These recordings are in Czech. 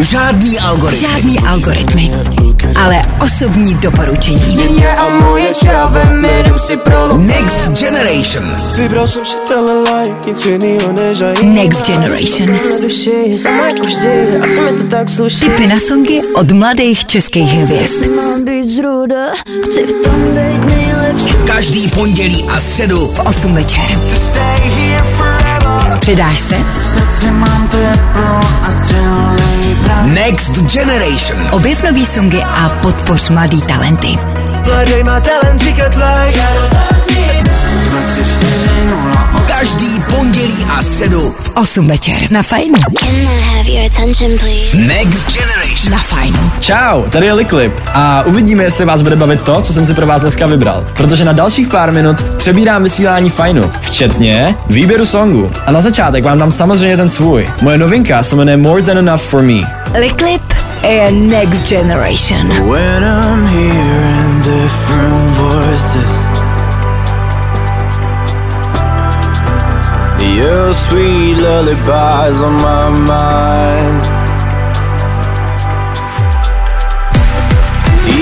Žádný algoritmy. Žádný algoritmy, ale osobní doporučení. Next Generation. Vybral jsem si like, nic jinýho než a Next Generation. Tipy na songy od mladých českých hvězd. Každý pondělí a středu V 8 večer. Přidáš se? Next Generation. Objev nový songy a podpoř mladý talenty. Mladej má talent říkat like Každý pondělí a středu V 8 večer. Na fajnu. Can I have your attention, please? Next Generation. Na fajnu. Čau, tady je Liklip a uvidíme, jestli vás bude bavit to, co jsem si pro vás dneska vybral. Protože na dalších pár minut přebírám vysílání fajnu, včetně výběru songu. A na začátek vám dám samozřejmě ten svůj. Moje novinka se jmenuje More Than Enough For Me. Liklip je Next Generation. When I'm hearing different Your sweet lullabies on my mind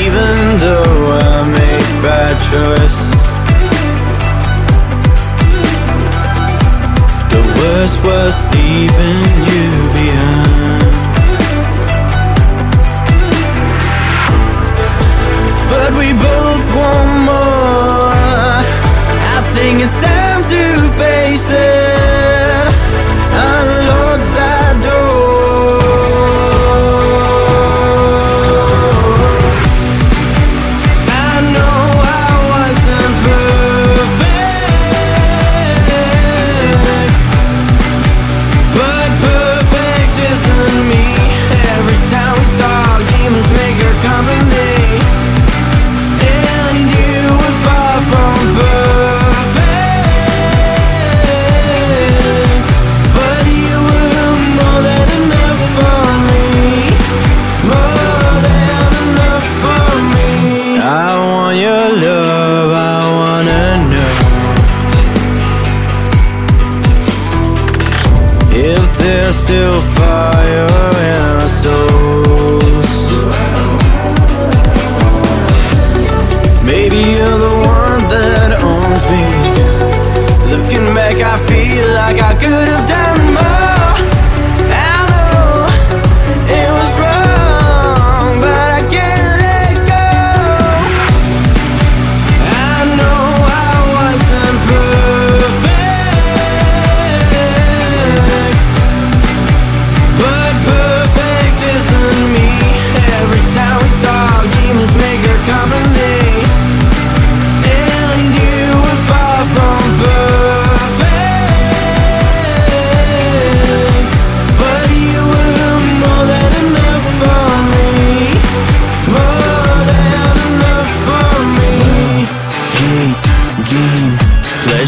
Even though I make bad choices The worst was leaving you behind but we both want more. I think it's time to face it.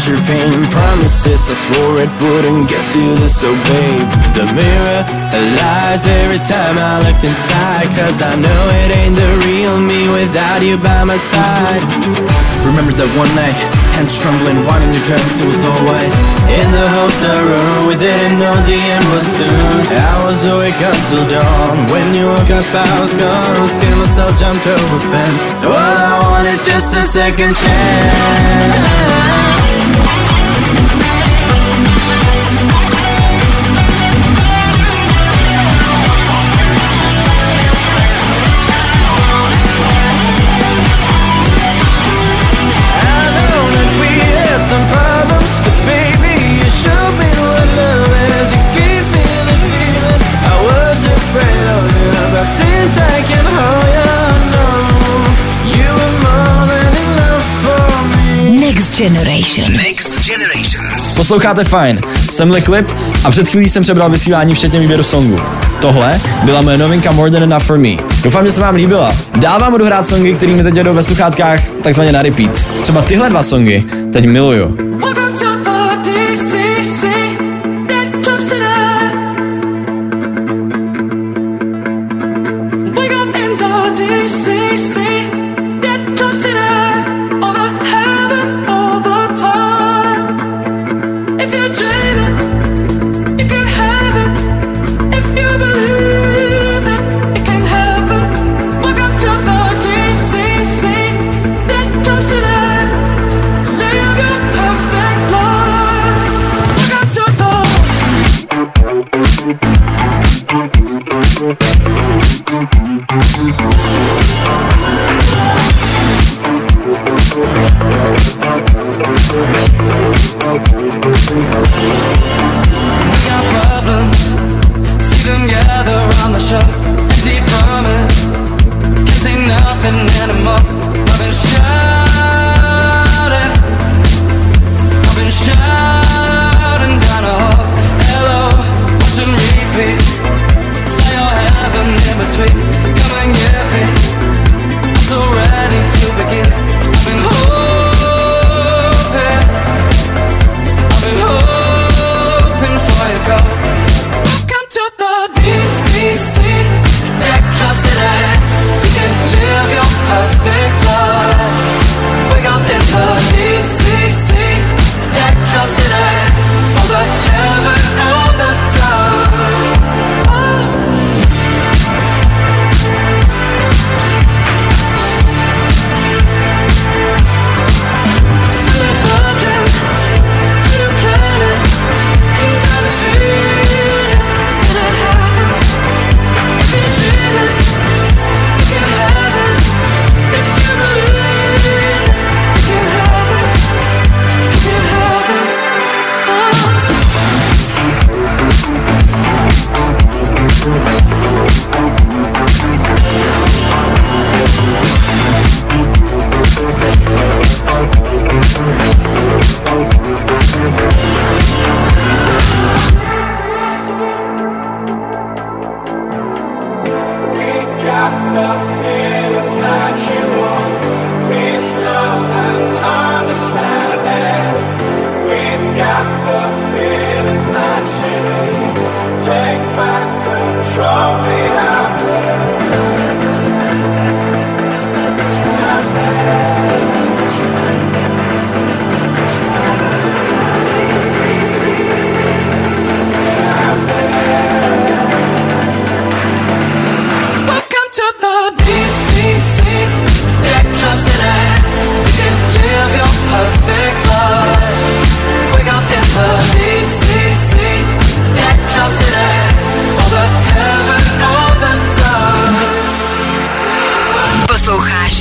Pleasure, pain, and promises. I swore it wouldn't get to this, so babe. The mirror lies every time I look inside, cause I know it ain't the real me without you by my side. Remember that one night, hands trembling, wanting your dress, it was all white. In the hotel room, we didn't know the end was soon. I was awake until dawn. When you woke up, I was gone. Scared myself, jumped over fence. All I want is just a second chance. Next Generation. Next Generation. Posloucháte fajn, jsem Liklip a před chvílí jsem přebral vysílání včetně výběru songu. Tohle byla moje novinka More Than Enough For Me. Doufám, že se vám líbila. Dál vám budu hrát songy, které mi teď jedou ve sluchátkách takzvaně na repeat. Třeba tyhle dva songy teď miluju. Nothing anymore.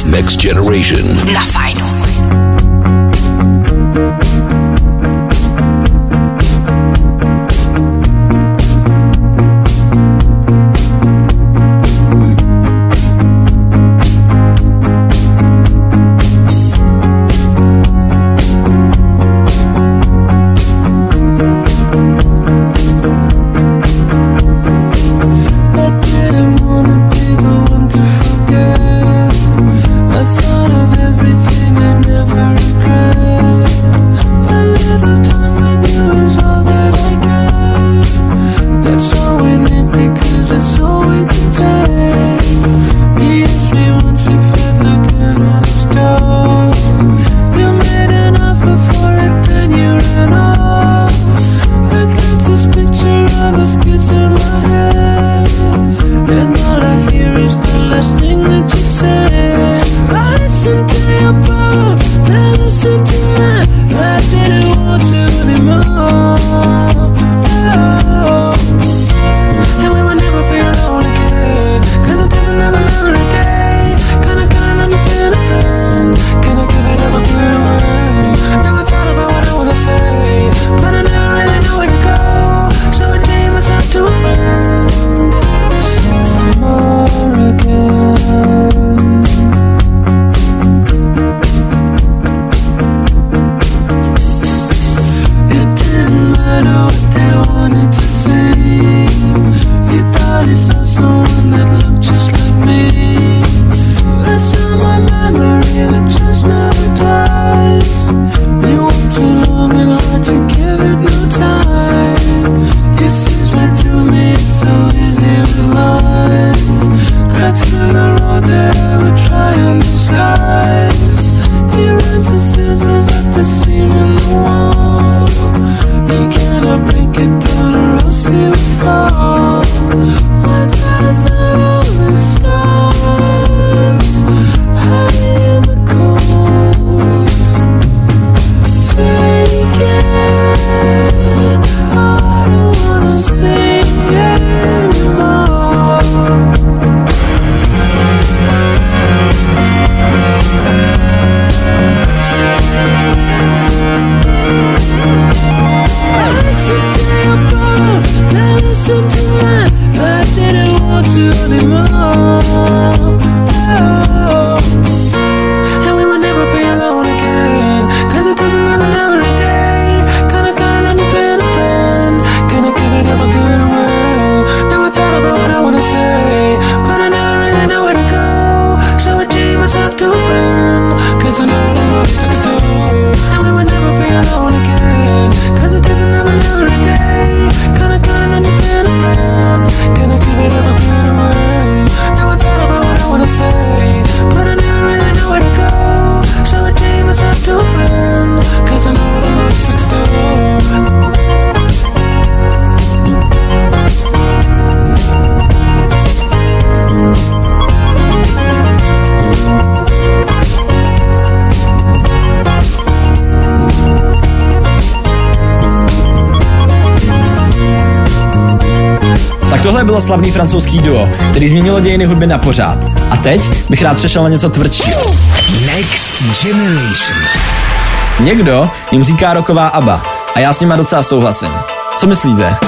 Next Generation. na fajnu. vytvořilo slavný francouzský duo, který změnilo dějiny hudby na pořád. A teď bych rád přešel na něco tvrdšího. Next Generation. Někdo jim říká roková aba, a já s nima docela souhlasím. Co myslíte?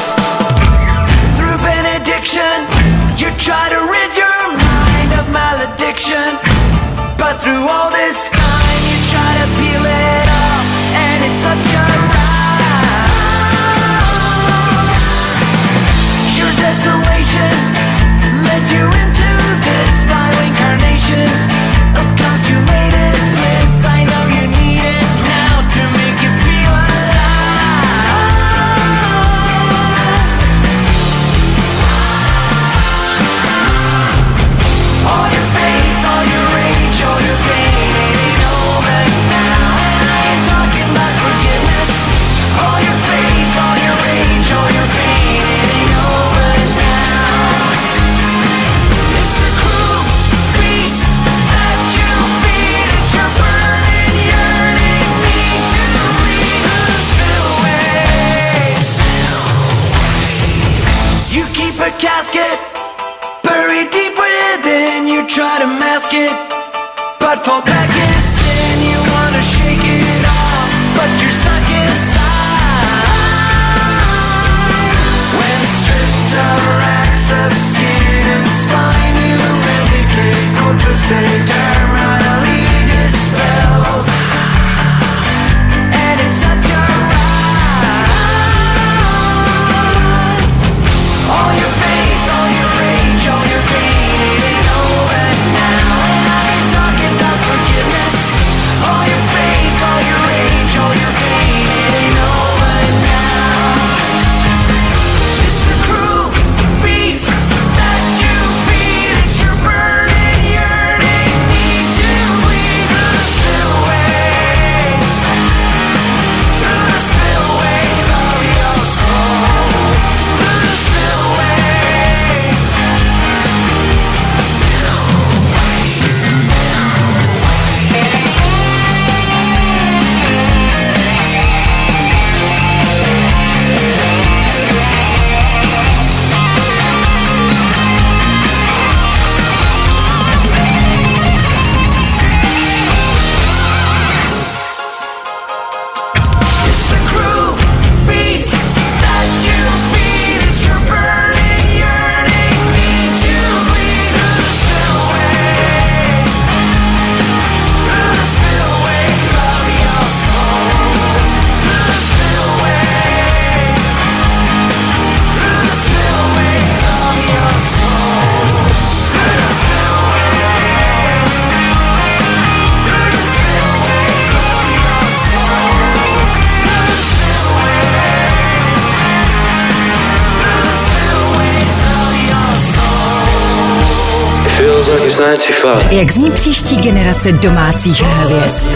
Jak zní příští generace domácích hvězd?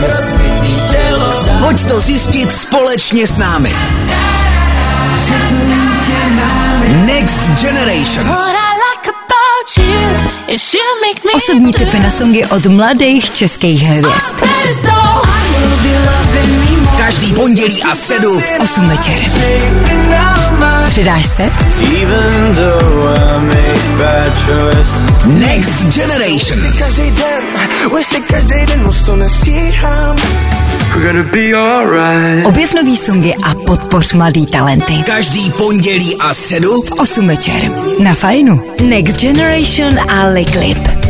Pojď to zjistit společně s námi. Next Generation. Osobní tipy na songy od mladých českých hvězd. Každý pondělí a sedu. Osm 8 večer. Přidáš se? Next Generation. Objev nový songy a podpoř mladý talenty. Každý pondělí a středu v 8 večer. Na fajnu. Next Generation a Liklip.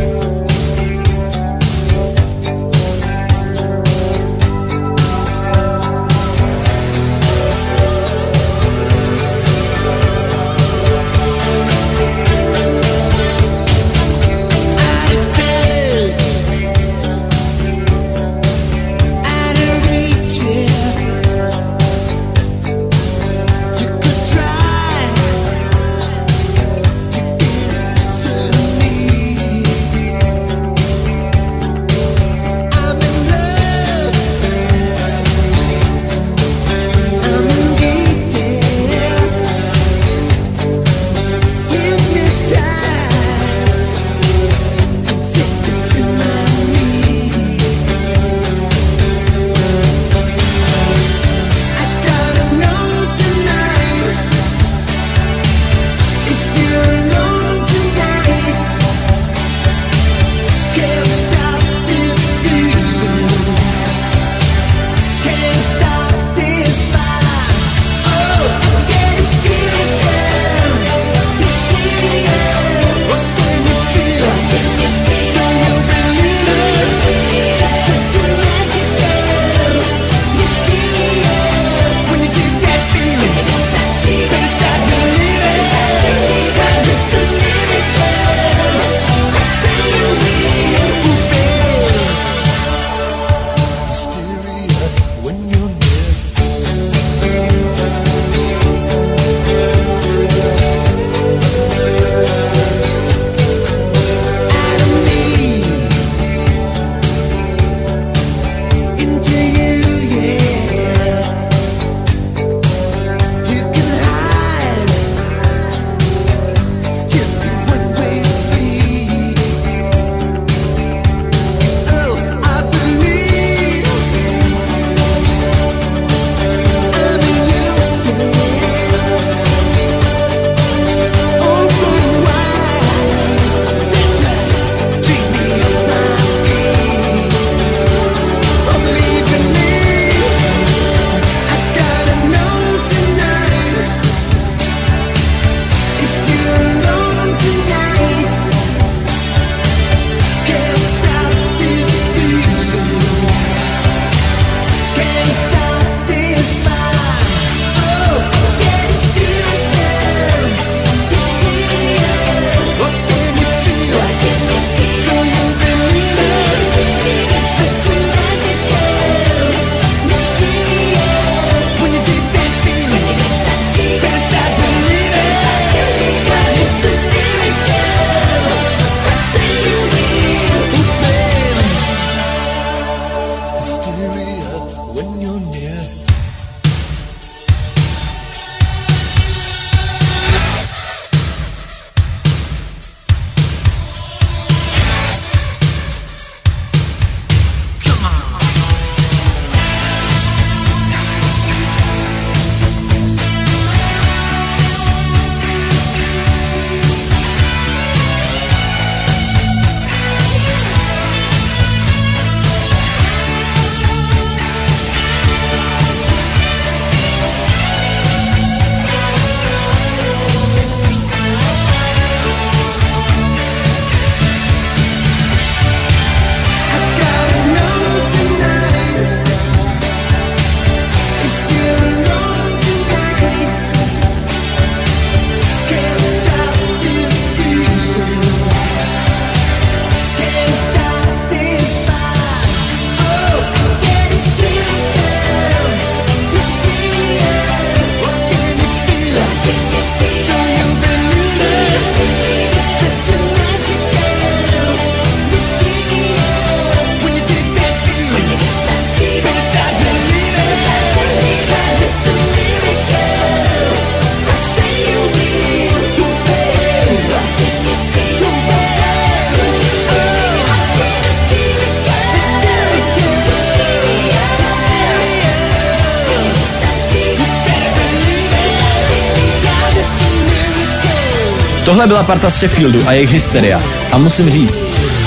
Tohle byla parta z Sheffieldu a jejich hysteria. A musím říct,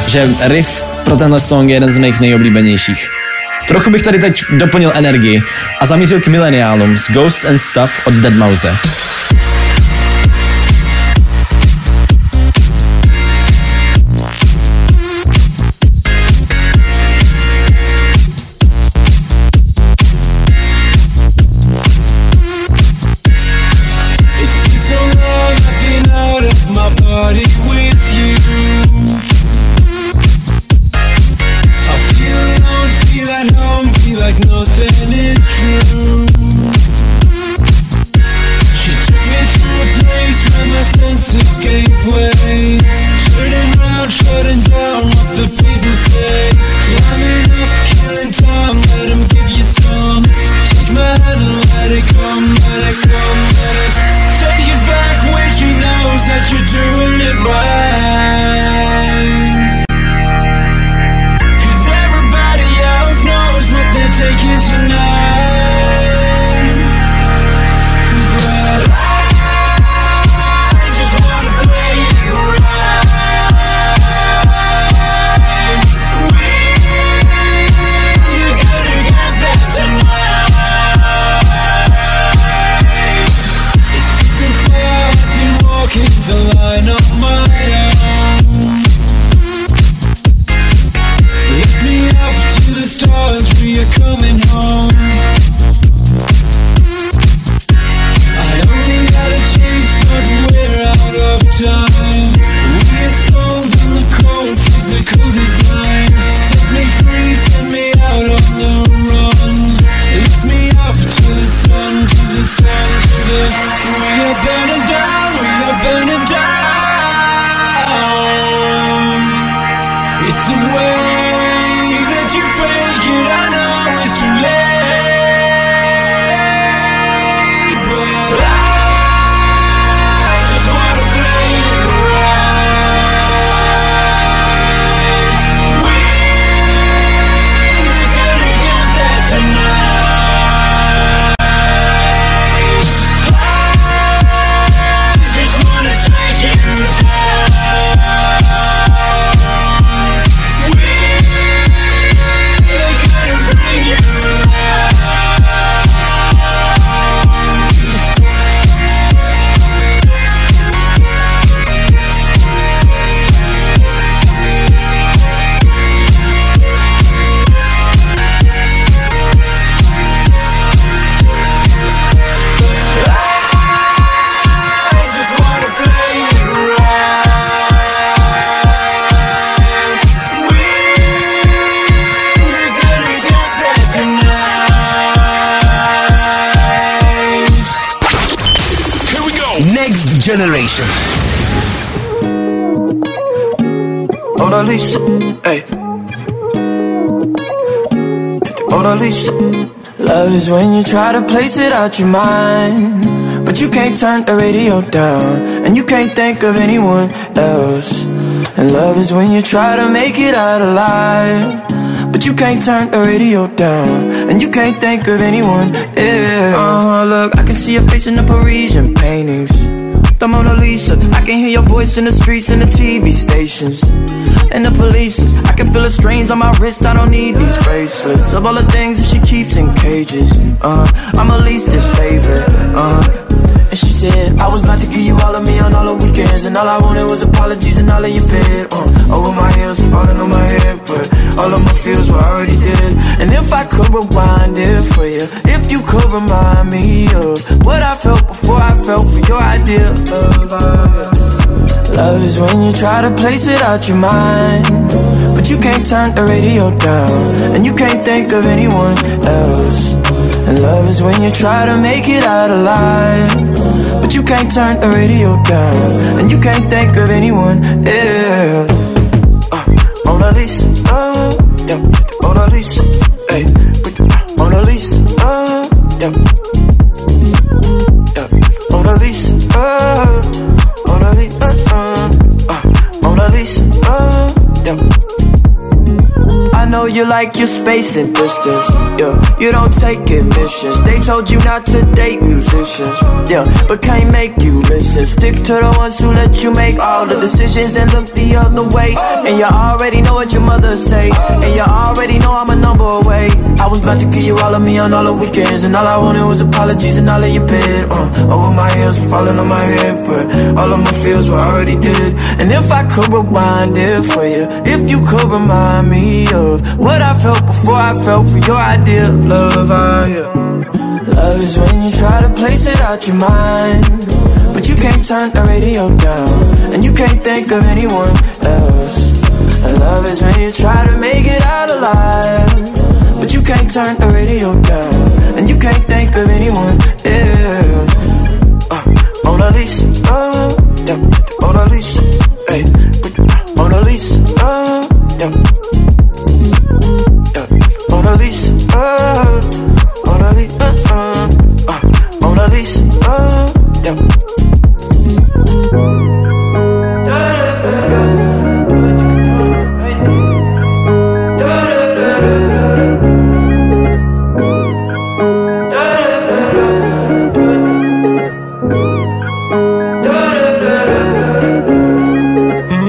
že riff pro tenhle song je jeden z mých nejoblíbenějších. Trochu bych tady teď doplnil energii a zamířil k mileniálům z Ghosts and Stuff od Deadmauze. Mouse. Mona Lisa, hey. Mona Lisa. Love is when you try to place it out your mind, but you can't turn the radio down, and you can't think of anyone else. And love is when you try to make it out alive, but you can't turn the radio down, and you can't think of anyone else. Uh-huh, look, I can see your face in the Parisian paintings. The Mona Lisa, I can hear your voice in the streets and the TV stations. And the police, I can feel the strains on my wrist. I don't need these bracelets of all the things that she keeps in cages. Uh, I'm her least's favorite. Uh, and she said, I was about to give you all of me on all the weekends. And all I wanted was apologies and all of your bed. Uh, over my heels, falling on my head. But all of my feels were already dead. And if I could rewind it for you, if you could remind me of what I felt before I felt for your idea of love. Love is when you try to place it out your mind, but you can't turn the radio down, and you can't think of anyone else. And love is when you try to make it out alive, but you can't turn the radio down, and you can't think of anyone else. Uh, Mona Lisa, uh, yeah, Mona Lisa, hey, Mona Lisa, uh, yeah, you like your space and distance. Yeah, you don't take admissions. They told you not to date musicians. Yeah, but can't make you listen. Stick to the ones who let you make all the decisions and look the other way. And you already know what your mother say. And you already know I'm a number away. I was about to give you all of me on all the weekends, and all I wanted was apologies and all of your bed. Uh, over my heels, falling on my head, but all of my feels were already dead. And if I could rewind it for you, if you could remind me of what I felt before I felt for your idea of love, I, yeah. Love is when you try to place it out your mind, but you can't turn the radio down, and you can't think of anyone else. Love is when you try to make it out alive, but you can't turn the radio down, and you can't think of anyone else. police. ei.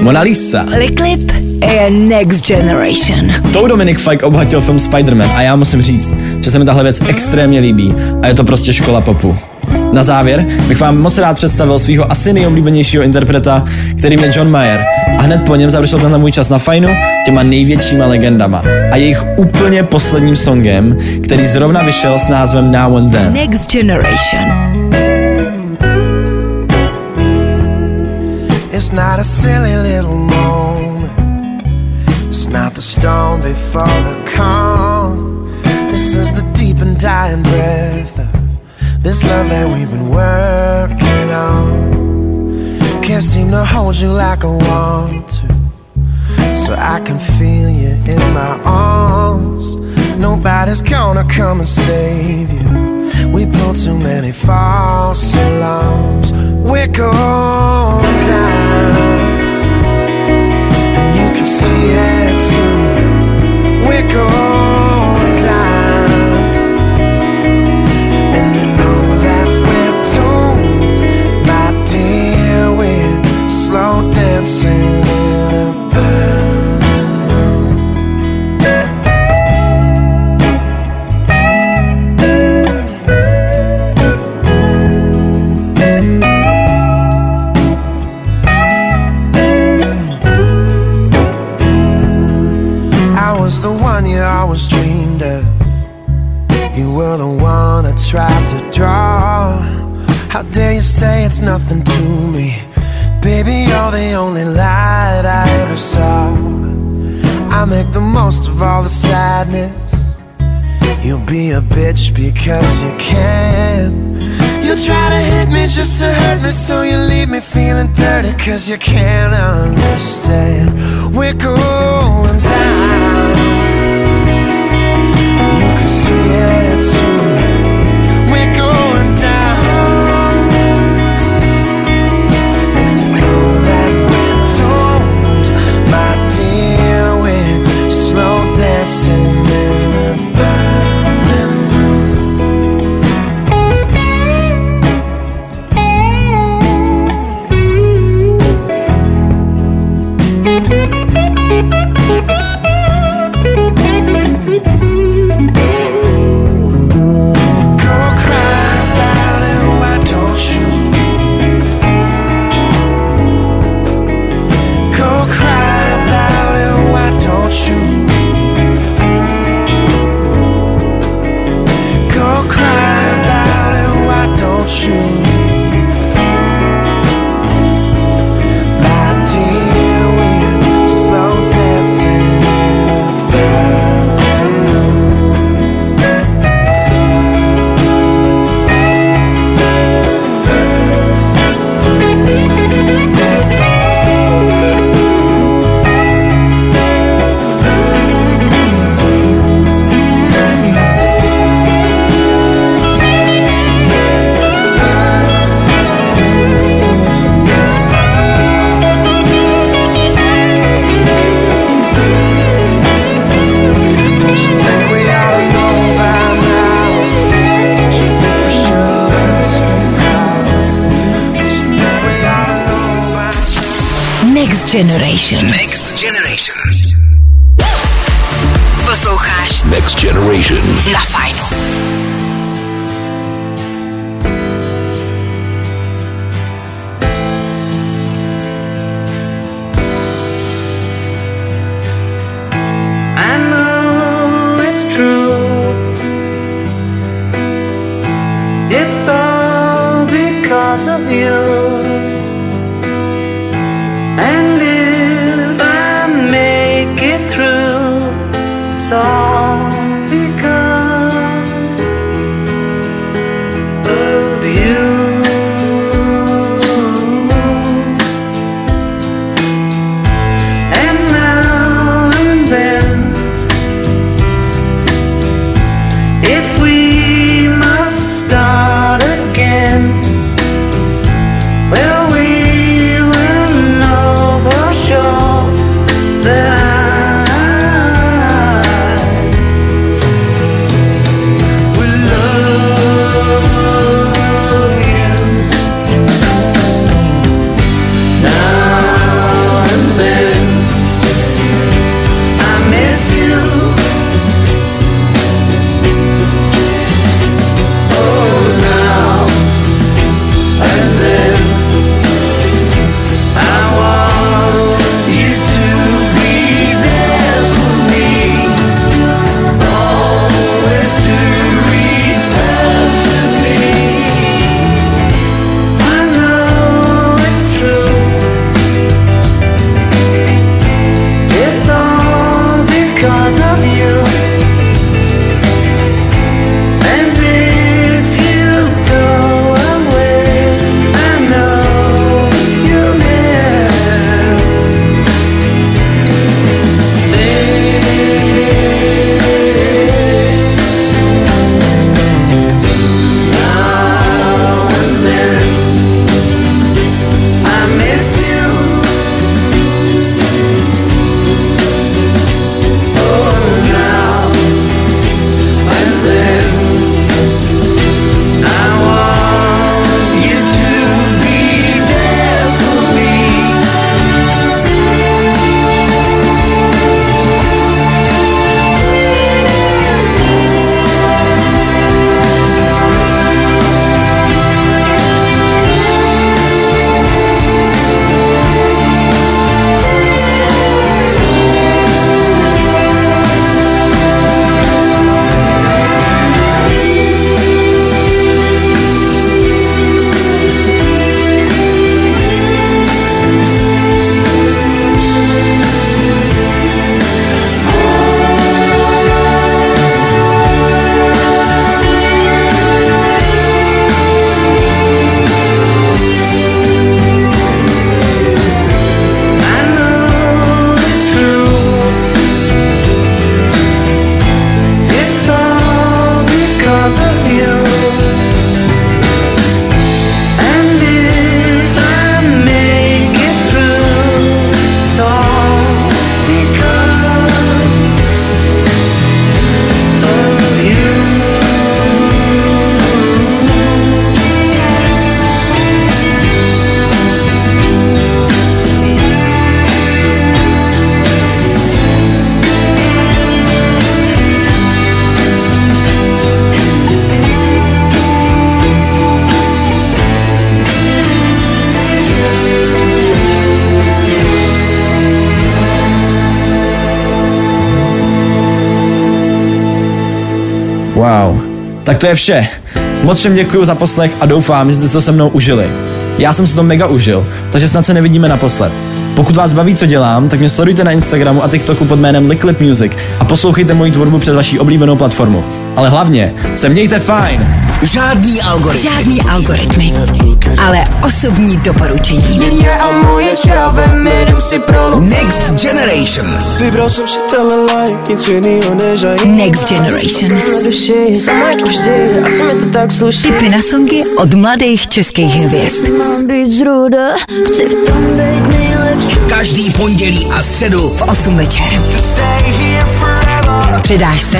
Mona Lisa. Liklip je Next Generation. Tou Dominik Fike obohatil film Spider-Man a já musím říct, že se mi tahle věc extrémně líbí a je to prostě škola popu. Na závěr bych vám moc rád představil svého asi nejoblíbenějšího interpreta, kterým je John Mayer. A hned po něm završil tenhle můj čas na fajnu těma největšíma legendama. A jejich úplně posledním songem, který zrovna vyšel s názvem Now and Then. Next Generation. It's not a silly little moment. It's not the storm before the calm. This is the deep and dying breath of this love that we've been working on. Can't seem to hold you like I want to. So I can feel you in my arms. Nobody's gonna come and save you. We pulled too many false alarms. We're going down, and you can see it too. We're going Cause you can't understand. We're cool. Generation. Next Generation. Posloucháš Next Generation. na Fajnu. Wow. Tak to je vše. Moc všem děkuji za poslech a doufám, že jste to se mnou užili. Já jsem si to mega užil, takže snad se nevidíme naposled. Pokud vás baví, co dělám, tak mě sledujte na Instagramu a TikToku pod jménem Liquid Music a poslouchejte moji tvorbu přes vaší oblíbenou platformu. Ale hlavně se mějte fajn! Žádný algoritmy. Žádný algoritmy, ale osobní doporučení. Next Generation. Next Generation. Tipy na songy od mladých českých hvězd. Každý pondělí a středu V 8 večer. Přidáš se?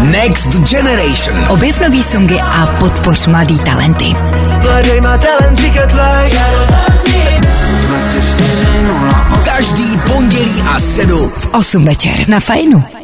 Next Generation. Objev nový songy a podpoř mladý talenty. Mladej má talent říkat like Každý pondělí a středu V 8 večer na Fajnu.